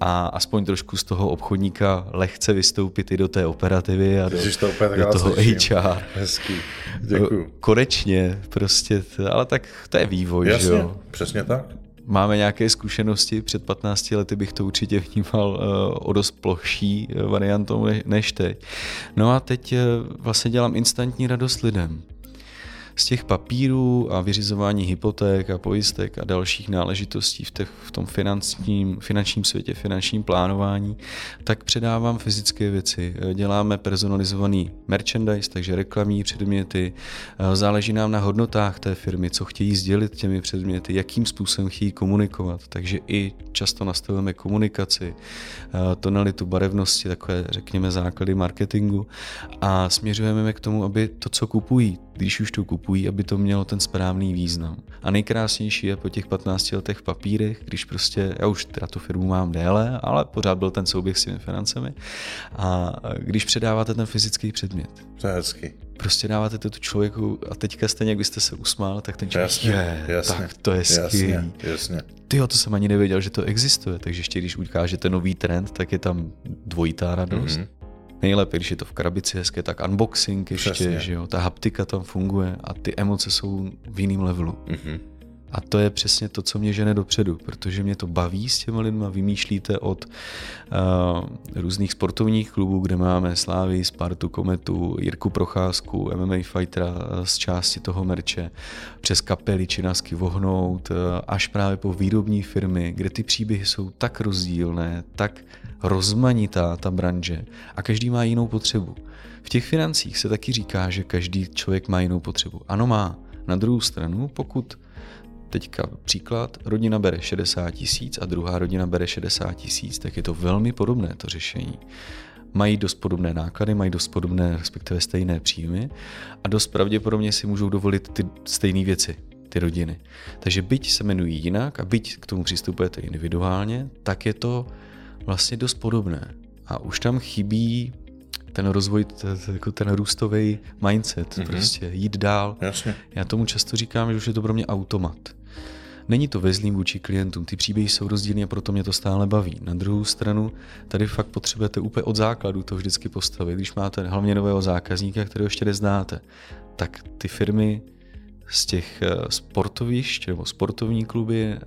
a aspoň trošku z toho obchodníka lehce vystoupit i do té operativy a do, to do toho slyším. HR. Hezký, děkuju. Konečně, prostě, ale tak to je vývoj, Jasně, že jo? přesně tak máme nějaké zkušenosti, před 15 lety bych to určitě vnímal uh, o dost plochší eh, variantou než teď. No a teď uh, vlastně dělám instantní radost lidem z těch papírů a vyřizování hypoték a pojistek a dalších náležitostí v, těch, v tom finančním, finančním světě, finančním plánování, tak předávám fyzické věci. Děláme personalizovaný merchandise, takže reklamní předměty, záleží nám na hodnotách té firmy, co chtějí sdělit těmi předměty, jakým způsobem chtějí komunikovat, takže i často nastavujeme komunikaci, tonalitu, barevnosti, takové řekněme základy marketingu a směřujeme k tomu, aby to, co kupují, když už to kupují, aby to mělo ten správný význam. A nejkrásnější je po těch 15 letech v papírech, když prostě, já už teda tu firmu mám déle, ale pořád byl ten souběh s těmi financemi, a když předáváte ten fyzický předmět. To je hezky. Prostě dáváte to tu člověku a teďka stejně, jak byste se usmál, tak ten člověk, jasně, je, jasně, tak to je skvělý. Jasně, jasně. Ty to jsem ani nevěděl, že to existuje, takže ještě když ukážete nový trend, tak je tam dvojitá radost. Mm-hmm nejlépe, když je to v krabici hezké, tak unboxing ještě, Přesně. že jo, ta haptika tam funguje a ty emoce jsou v jiném levelu. Mm-hmm. A to je přesně to, co mě žene dopředu, protože mě to baví s těma lidma. Vymýšlíte od uh, různých sportovních klubů, kde máme Slávy, Spartu, Kometu, Jirku Procházku, MMA fightera z části toho merče, přes kapely Činasky vohnout, uh, až právě po výrobní firmy, kde ty příběhy jsou tak rozdílné, tak rozmanitá ta branže a každý má jinou potřebu. V těch financích se taky říká, že každý člověk má jinou potřebu. Ano má. Na druhou stranu, pokud teďka příklad, rodina bere 60 tisíc a druhá rodina bere 60 tisíc, tak je to velmi podobné to řešení. mají dost podobné náklady, mají dost podobné, respektive stejné příjmy a dost pravděpodobně si můžou dovolit ty stejné věci, ty rodiny. Takže byť se jmenují jinak a byť k tomu přistupujete individuálně, tak je to vlastně dost podobné. A už tam chybí ten rozvoj, jako ten růstový mindset, mm-hmm. prostě jít dál. Jasně. Já tomu často říkám, že už je to pro mě automat. Není to vezlým vůči klientům, ty příběhy jsou rozdílné a proto mě to stále baví. Na druhou stranu, tady fakt potřebujete úplně od základu to vždycky postavit. Když máte hlavně nového zákazníka, kterého ještě neznáte, tak ty firmy z těch eh, sportovišť nebo sportovní kluby eh,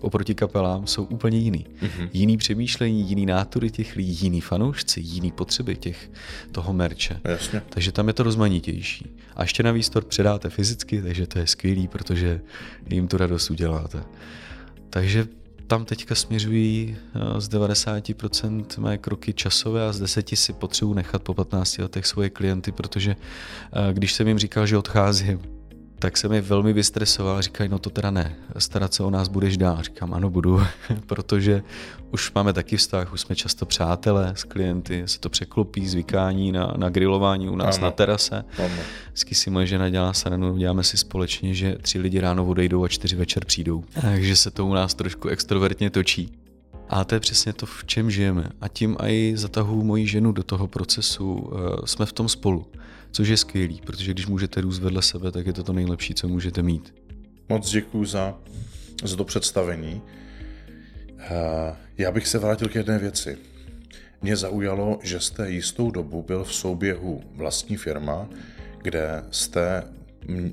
oproti kapelám jsou úplně jiný. Mm-hmm. Jiný přemýšlení, jiný nátury těch lidí, jiný fanoušci, jiný potřeby těch toho merče. Jasně. Takže tam je to rozmanitější. A ještě navíc to předáte fyzicky, takže to je skvělý, protože jim tu radost uděláte. Takže tam teďka směřují eh, z 90% mé kroky časové a z 10 si potřebuji nechat po 15 letech svoje klienty, protože když jsem jim říkal, že odcházím, tak se mi velmi vystresoval. Říkají, no to teda ne, starat se o nás budeš dál. Říkám, ano, budu, protože už máme taky vztah, už jsme často přátelé s klienty, se to překlopí, zvykání na, na grilování u nás ano. na terase. Ano. Vždycky si moje žena dělá saranu, děláme si společně, že tři lidi ráno odejdou a čtyři večer přijdou. Takže se to u nás trošku extrovertně točí. A to je přesně to, v čem žijeme. A tím i zatahu moji ženu do toho procesu. Eh, jsme v tom spolu což je skvělý, protože když můžete růst vedle sebe, tak je to to nejlepší, co můžete mít. Moc děkuji za, za to představení. Eh, já bych se vrátil k jedné věci. Mě zaujalo, že jste jistou dobu byl v souběhu vlastní firma, kde jste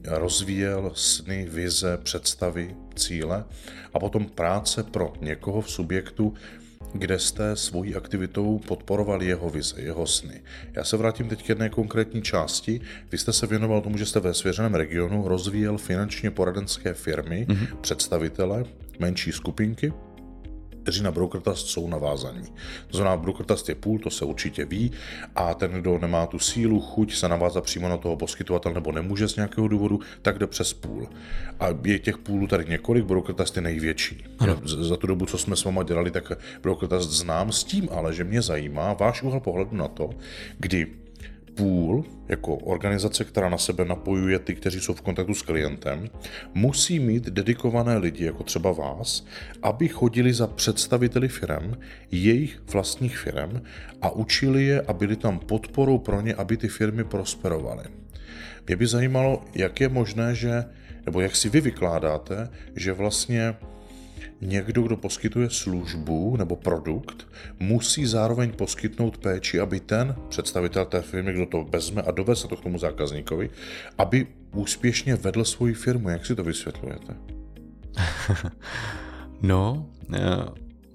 rozvíjel sny, vize, představy, cíle a potom práce pro někoho v subjektu, kde jste svojí aktivitou podporoval jeho vize, jeho sny. Já se vrátím teď k jedné konkrétní části. Vy jste se věnoval tomu, že jste ve svěřeném regionu rozvíjel finančně poradenské firmy, mm-hmm. představitele, menší skupinky, kteří na Brokertast jsou navázaní. To znamená, Brokertast je půl, to se určitě ví, a ten, kdo nemá tu sílu, chuť se navázat přímo na toho poskytovatele nebo nemůže z nějakého důvodu, tak jde přes půl. A je těch půlů tady několik, Brokertast je největší. Ano. Za tu dobu, co jsme s váma dělali, tak Brokertast znám s tím, ale že mě zajímá váš úhel pohledu na to, kdy půl, jako organizace, která na sebe napojuje ty, kteří jsou v kontaktu s klientem, musí mít dedikované lidi, jako třeba vás, aby chodili za představiteli firm, jejich vlastních firm a učili je a byli tam podporou pro ně, aby ty firmy prosperovaly. Mě by zajímalo, jak je možné, že, nebo jak si vy vykládáte, že vlastně někdo, kdo poskytuje službu nebo produkt, musí zároveň poskytnout péči, aby ten představitel té firmy, kdo to vezme a doveze to k tomu zákazníkovi, aby úspěšně vedl svoji firmu. Jak si to vysvětlujete? no,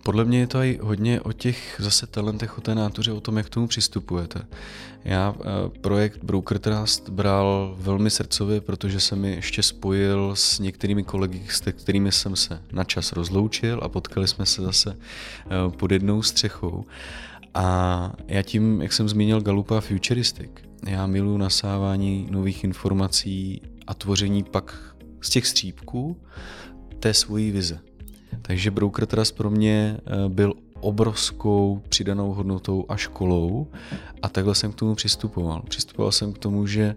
podle mě je to i hodně o těch zase talentech, o té nátuře, o tom, jak k tomu přistupujete. Já eh, projekt Broker Trust bral velmi srdcově, protože se mi ještě spojil s některými kolegy, s kterými jsem se na čas rozloučil a potkali jsme se zase eh, pod jednou střechou. A já tím, jak jsem zmínil Galupa Futuristic, já miluji nasávání nových informací a tvoření pak z těch střípků té svojí vize. Takže Broker Trust pro mě eh, byl obrovskou přidanou hodnotou a školou a takhle jsem k tomu přistupoval. Přistupoval jsem k tomu, že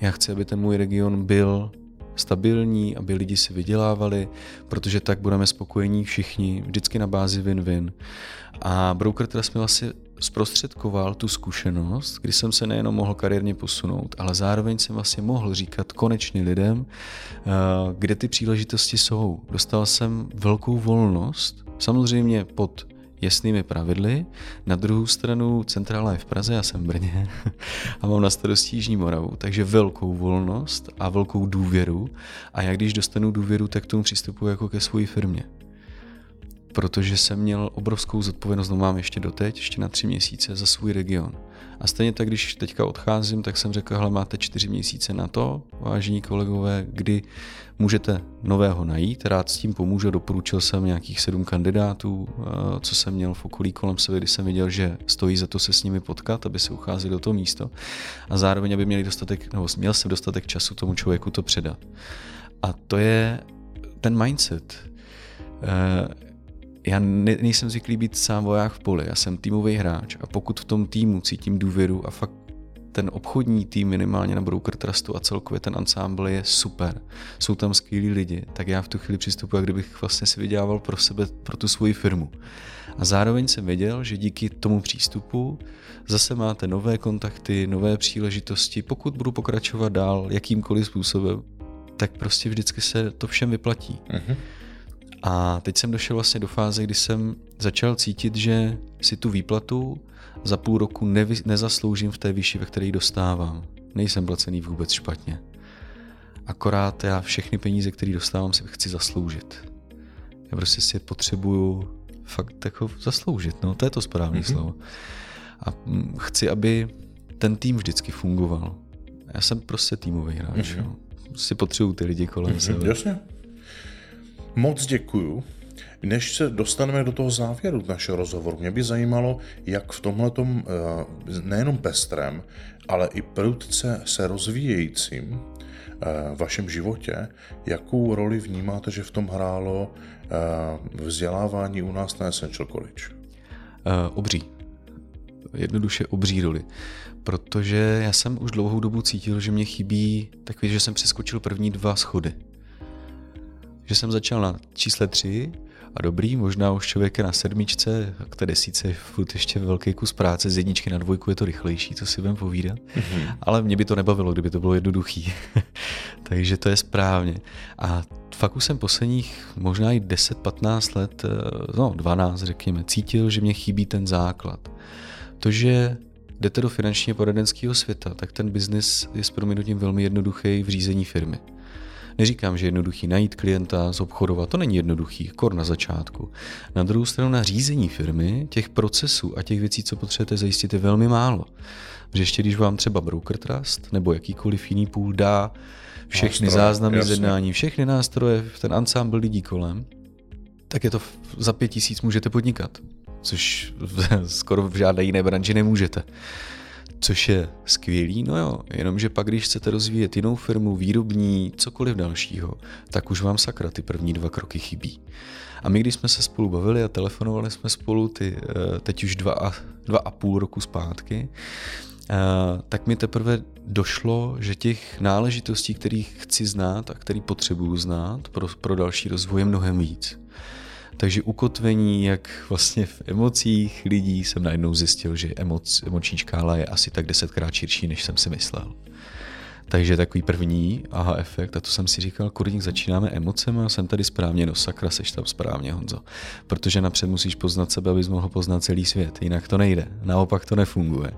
já chci, aby ten můj region byl stabilní, aby lidi si vydělávali, protože tak budeme spokojení všichni, vždycky na bázi win-win. A Broker Trust mi vlastně zprostředkoval tu zkušenost, kdy jsem se nejenom mohl kariérně posunout, ale zároveň jsem vlastně mohl říkat konečně lidem, eh, kde ty příležitosti jsou. Dostal jsem velkou volnost, samozřejmě pod jasnými pravidly. Na druhou stranu centrála je v Praze, já jsem v Brně a mám na starosti Jižní Moravu, takže velkou volnost a velkou důvěru. A já když dostanu důvěru, tak k tomu přistupuji jako ke své firmě protože jsem měl obrovskou zodpovědnost, no mám ještě doteď, ještě na tři měsíce za svůj region. A stejně tak, když teďka odcházím, tak jsem řekl, hele, máte čtyři měsíce na to, vážení kolegové, kdy můžete nového najít, rád s tím pomůžu, doporučil jsem nějakých sedm kandidátů, eh, co jsem měl v okolí kolem sebe, kdy jsem viděl, že stojí za to se s nimi potkat, aby se ucházeli do toho místo a zároveň, aby měli dostatek, nebo měl jsem dostatek času tomu člověku to předat. A to je ten mindset. Já ne, nejsem zvyklý být sám voják v poli, já jsem týmový hráč a pokud v tom týmu cítím důvěru a fakt ten obchodní tým minimálně na Broker Trustu a celkově ten ansámbl je super. Jsou tam skvělí lidi, tak já v tu chvíli přistupuji, jak kdybych vlastně si vydělával pro sebe, pro tu svoji firmu. A zároveň jsem věděl, že díky tomu přístupu zase máte nové kontakty, nové příležitosti. Pokud budu pokračovat dál jakýmkoliv způsobem, tak prostě vždycky se to všem vyplatí. Uh-huh. A teď jsem došel vlastně do fáze, kdy jsem začal cítit, že si tu výplatu za půl roku nevy, nezasloužím v té výši, ve které ji dostávám. Nejsem placený vůbec špatně. Akorát já všechny peníze, které dostávám, si chci zasloužit. Já prostě si je potřebuju fakt jako zasloužit, no, to je to správné mm-hmm. slovo. A mm, chci, aby ten tým vždycky fungoval. Já jsem prostě týmový hráč, mm-hmm. jo. Si potřebuju ty lidi kolem mm-hmm, sebe. Jasně. Moc děkuju. Než se dostaneme do toho závěru našeho rozhovoru, mě by zajímalo, jak v tomhle eh, nejenom pestrem, ale i prudce se rozvíjejícím eh, vašem životě, jakou roli vnímáte, že v tom hrálo eh, vzdělávání u nás na Essential College? Obří. Jednoduše obří roli. Protože já jsem už dlouhou dobu cítil, že mě chybí takový, že jsem přeskočil první dva schody. Že jsem začal na čísle tři a dobrý, možná už člověk je na sedmičce, a k té desíce je furt ještě velký kus práce, z jedničky na dvojku je to rychlejší, to si budeme povídat, mm-hmm. ale mě by to nebavilo, kdyby to bylo jednoduchý. Takže to je správně. A fakt už jsem posledních možná i 10-15 let, eh, no 12 řekněme, cítil, že mě chybí ten základ. To, že jdete do finančně poradenského světa, tak ten biznis je s proměnutím velmi jednoduchý v řízení firmy. Neříkám, že je jednoduchý najít klienta, zobchodovat, to není jednoduchý, kor na začátku. Na druhou stranu na řízení firmy, těch procesů a těch věcí, co potřebujete zajistit, je velmi málo. Že ještě když vám třeba Broker Trust nebo jakýkoliv jiný půl dá všechny nástroje, záznamy z jednání, všechny nástroje, ten ansámbl lidí kolem, tak je to za pět tisíc můžete podnikat, což skoro v žádné jiné branži nemůžete což je skvělý, no jo, jenomže pak, když chcete rozvíjet jinou firmu, výrobní, cokoliv dalšího, tak už vám sakra ty první dva kroky chybí. A my, když jsme se spolu bavili a telefonovali jsme spolu ty, eh, teď už dva a, dva a půl roku zpátky, eh, tak mi teprve došlo, že těch náležitostí, kterých chci znát a který potřebuju znát pro, pro další rozvoj je mnohem víc. Takže ukotvení, jak vlastně v emocích lidí jsem najednou zjistil, že emoc, emoční škála je asi tak desetkrát širší, než jsem si myslel. Takže takový první aha efekt, a to jsem si říkal, kurník, začínáme emocema, jsem tady správně, no sakra, seš tam správně, Honzo. Protože napřed musíš poznat sebe, abys mohl poznat celý svět, jinak to nejde, naopak to nefunguje.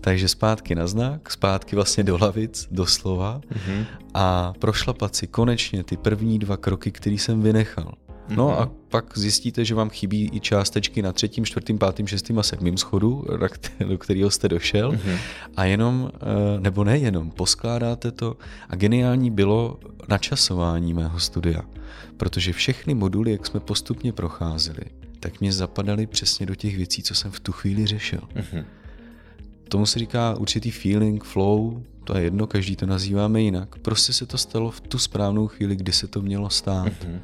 Takže zpátky na znak, zpátky vlastně do lavic, doslova mm-hmm. a prošlapat si konečně ty první dva kroky, který jsem vynechal. No mm-hmm. a pak zjistíte, že vám chybí i částečky na třetím, čtvrtým, pátým, šestým a sedmým schodu, do kterého jste došel mm-hmm. a jenom, eh, nebo nejenom, poskládáte to a geniální bylo načasování mého studia, protože všechny moduly, jak jsme postupně procházeli, tak mě zapadaly přesně do těch věcí, co jsem v tu chvíli řešil. Mm-hmm. Tomu se říká určitý feeling, flow, to je jedno, každý to nazýváme jinak. Prostě se to stalo v tu správnou chvíli, kdy se to mělo stát. Mm-hmm.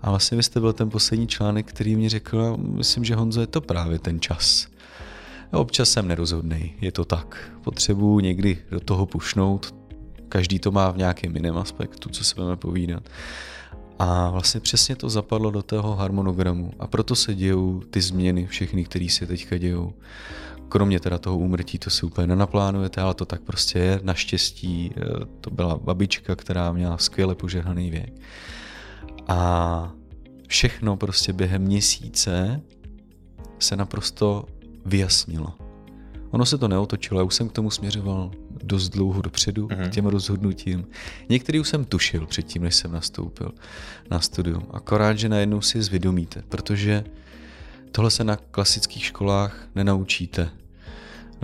A vlastně vy jste byl ten poslední článek, který mi řekl, myslím, že Honzo, je to právě ten čas. Občas jsem nerozhodný, je to tak. Potřebuji někdy do toho pušnout, každý to má v nějakém jiném aspektu, co se budeme povídat. A vlastně přesně to zapadlo do toho harmonogramu a proto se dějou ty změny všechny, které se teďka dějou. Kromě teda toho úmrtí, to si úplně nenaplánujete, ale to tak prostě je. Naštěstí eh, to byla babička, která měla skvěle požehnaný věk. A všechno prostě během měsíce se naprosto vyjasnilo. Ono se to neotočilo, já už jsem k tomu směřoval dost dlouho dopředu, mm-hmm. k těm rozhodnutím. Některý už jsem tušil předtím, než jsem nastoupil na studium. Akorát, že najednou si zvědomíte, protože tohle se na klasických školách nenaučíte.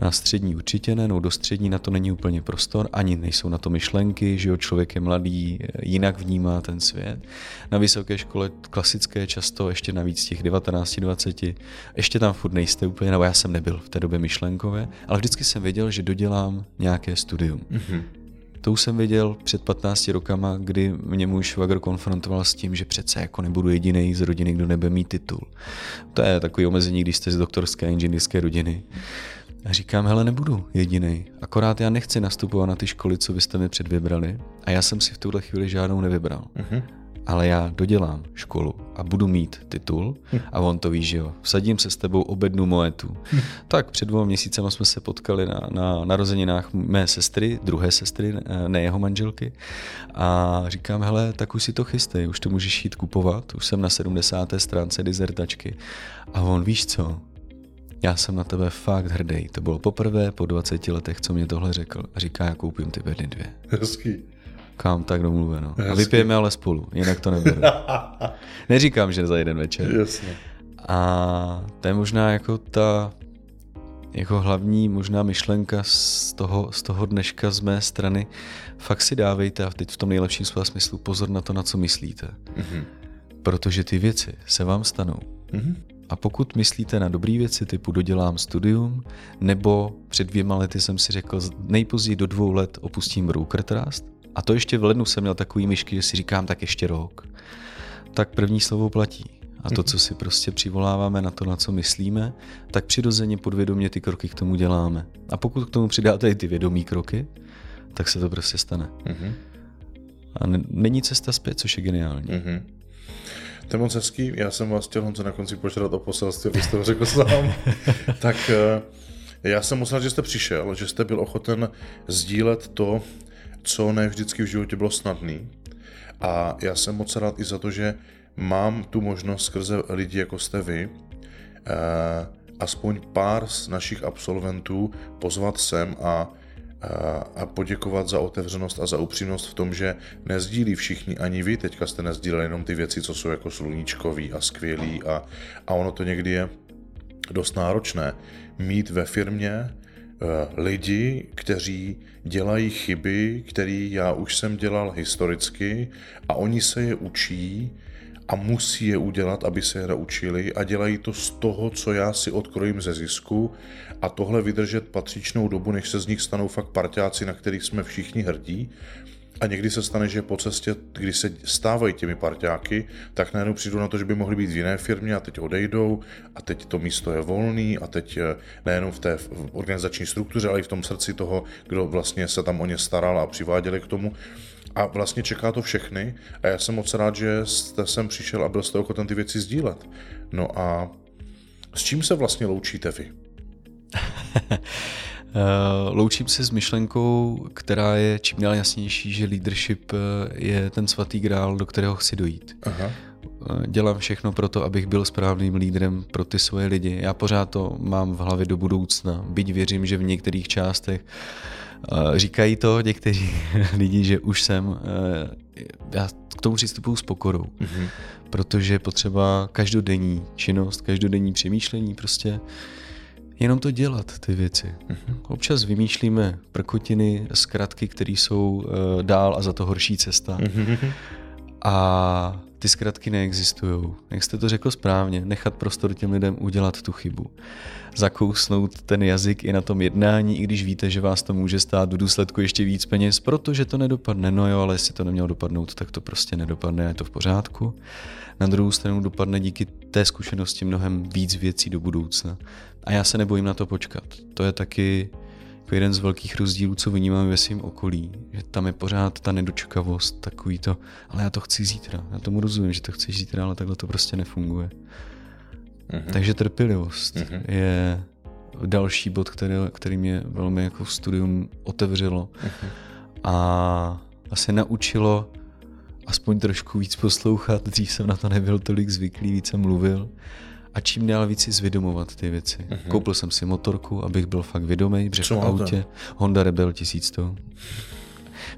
Na střední určitě ne, no do střední na to není úplně prostor, ani nejsou na to myšlenky, že jo, člověk je mladý, jinak vnímá ten svět. Na vysoké škole klasické často ještě navíc těch 19, 20, ještě tam furt nejste úplně, nebo já jsem nebyl v té době myšlenkové, ale vždycky jsem věděl, že dodělám nějaké studium. Mm-hmm. To už jsem věděl před 15 rokama, kdy mě můj švagr konfrontoval s tím, že přece jako nebudu jediný z rodiny, kdo nebude mít titul. To je takový omezení, když jste z doktorské inženýrské rodiny. A říkám, hele, nebudu jediný. Akorát já nechci nastupovat na ty školy, co vy jste mi předvybrali. A já jsem si v tuhle chvíli žádnou nevybral. Uh-huh ale já dodělám školu a budu mít titul a on to ví, že jo. Vsadím se s tebou obednu moetu. tak před dvou měsícema jsme se potkali na, na narozeninách mé sestry, druhé sestry, ne jeho manželky a říkám, hele, tak už si to chystej, už to můžeš jít kupovat, už jsem na 70. stránce dizertačky. A on, víš co, já jsem na tebe fakt hrdý. To bylo poprvé po 20 letech, co mě tohle řekl. A říká, já koupím ty bedny dvě. Hezký. Kam tak domluveno. Hezky. A vypijeme ale spolu, jinak to nebude. Neříkám, že za jeden večer. Jasně. A to je možná jako ta jako hlavní možná myšlenka z toho, z toho dneška z mé strany. Fakt si dávejte a teď v tom nejlepším slova smyslu pozor na to, na co myslíte. Mm-hmm. Protože ty věci se vám stanou. Mm-hmm. A pokud myslíte na dobré věci typu dodělám studium, nebo před dvěma lety jsem si řekl, nejpozději do dvou let opustím Broker Trust, a to ještě v lednu jsem měl takový myšky, že si říkám tak ještě rok. Tak první slovo platí. A to, co si prostě přivoláváme na to, na co myslíme, tak přirozeně podvědomě ty kroky k tomu děláme. A pokud k tomu přidáte i ty vědomí kroky, tak se to prostě stane. Mm-hmm. A není cesta zpět, což je geniální. Mm-hmm. To je moc hezký. Já jsem vás chtěl Honzo na konci požádat o poselství, abyste ho řekl sám. tak eh, já jsem musel, že jste přišel, že jste byl ochoten sdílet to, co ne vždycky v životě bylo snadný. A já jsem moc rád i za to, že mám tu možnost skrze lidi, jako jste vy, eh, aspoň pár z našich absolventů pozvat sem a, a, poděkovat za otevřenost a za upřímnost v tom, že nezdílí všichni, ani vy teďka jste nezdíleli jenom ty věci, co jsou jako sluníčkový a skvělý a, a ono to někdy je dost náročné mít ve firmě Eh, lidi, kteří dělají chyby, které já už jsem dělal historicky a oni se je učí a musí je udělat, aby se je naučili a dělají to z toho, co já si odkrojím ze zisku a tohle vydržet patřičnou dobu, než se z nich stanou fakt parťáci, na kterých jsme všichni hrdí a někdy se stane, že po cestě, když se stávají těmi parťáky, tak najednou přijdu na to, že by mohli být v jiné firmě a teď odejdou a teď to místo je volný a teď eh, nejenom v té organizační struktuře, ale i v tom srdci toho, kdo vlastně se tam o ně staral a přiváděli k tomu. A vlastně čeká to všechny a já jsem moc rád, že jste sem přišel a byl jste ochoten ty věci sdílet. No a s čím se vlastně loučíte vy? Eh, loučím se s myšlenkou, která je čím dál jasnější, že leadership eh, je ten svatý grál, do kterého chci dojít. Aha. Eh, dělám všechno pro to, abych byl správným lídrem pro ty svoje lidi. Já pořád to mám v hlavě do budoucna, byť věřím, že v některých částech říkají to někteří lidi, že už jsem, já k tomu přistupuji s pokorou, mm-hmm. protože potřeba každodenní činnost, každodenní přemýšlení prostě jenom to dělat, ty věci. Mm-hmm. Občas vymýšlíme prkotiny, zkratky, které jsou uh, dál a za to horší cesta. Mm-hmm. A ty zkratky neexistují. Jak jste to řekl správně, nechat prostor těm lidem udělat tu chybu. Zakousnout ten jazyk i na tom jednání, i když víte, že vás to může stát v důsledku ještě víc peněz, protože to nedopadne. No jo, ale jestli to nemělo dopadnout, tak to prostě nedopadne a je to v pořádku. Na druhou stranu dopadne díky té zkušenosti mnohem víc věcí do budoucna. A já se nebojím na to počkat. To je taky jako jeden z velkých rozdílů, co vnímám ve svém okolí. Že tam je pořád ta nedočkavost, takový to, ale já to chci zítra. Já tomu rozumím, že to chceš zítra, ale takhle to prostě nefunguje. Uh-huh. Takže trpělivost uh-huh. je další bod, který, který mě velmi jako studium otevřelo uh-huh. a asi naučilo aspoň trošku víc poslouchat. Dřív jsem na to nebyl tolik zvyklý, víc jsem mluvil a čím dál víc si zvědomovat ty věci. Uh-huh. Koupil jsem si motorku, abych byl fakt vědomý, protože v autě Honda Rebel 1100.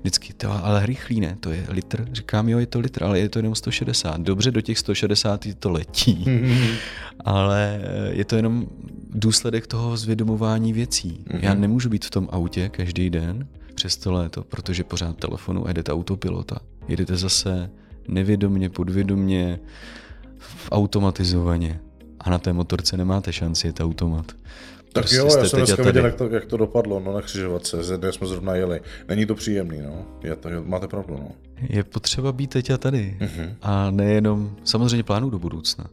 Vždycky to, ale rychlý ne, to je litr. Říkám, jo, je to litr, ale je to jenom 160. Dobře, do těch 160 to letí, uh-huh. ale je to jenom důsledek toho zvědomování věcí. Uh-huh. Já nemůžu být v tom autě každý den přes to léto, protože pořád telefonu jedete autopilota. Jedete zase nevědomně, podvědomně, automatizovaně. A na té motorce nemáte šanci, je to automat. Tak prostě jo, já jsem dneska viděl, jak to, jak to dopadlo, no na křižovatce, kde jsme zrovna jeli. Není to příjemný, no. Je to, máte pravdu, no. Je potřeba být teď a tady. Uh-huh. A nejenom, samozřejmě plánu do budoucna.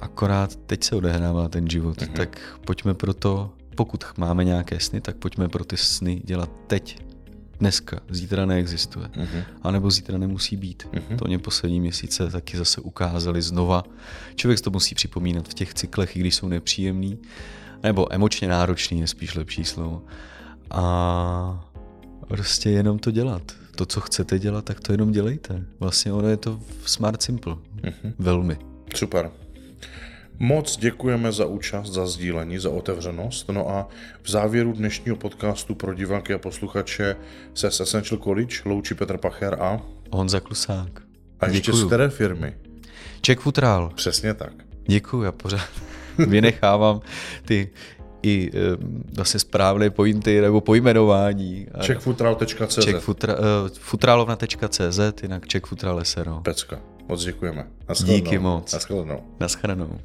Akorát teď se odehrává ten život, uh-huh. tak pojďme pro to, pokud máme nějaké sny, tak pojďme pro ty sny dělat teď, dneska, zítra neexistuje. Uh-huh. A nebo zítra nemusí být. Uh-huh. To mě poslední měsíce taky zase ukázali znova. Člověk to musí připomínat v těch cyklech, i když jsou nepříjemný, nebo emočně náročný je spíš lepší slovo. A prostě jenom to dělat. To, co chcete dělat, tak to jenom dělejte. Vlastně ono je to smart simple. Uh-huh. Velmi. Super. Moc děkujeme za účast, za sdílení, za otevřenost. No a v závěru dnešního podcastu pro diváky a posluchače se s Essential College loučí Petr Pacher a Honza Klusák. A ještě Děkuju. z které firmy? Czech Futral. Přesně tak. Děkuji, já pořád vynechávám ty i vlastně správné pointy nebo pojmenování. Czechfutral.cz Czechfutra, uh, futralovna.cz, jinak Czechfutral SRO. Pecka. Moc děkujeme. Díky moc. Naschledanou. Naschledanou.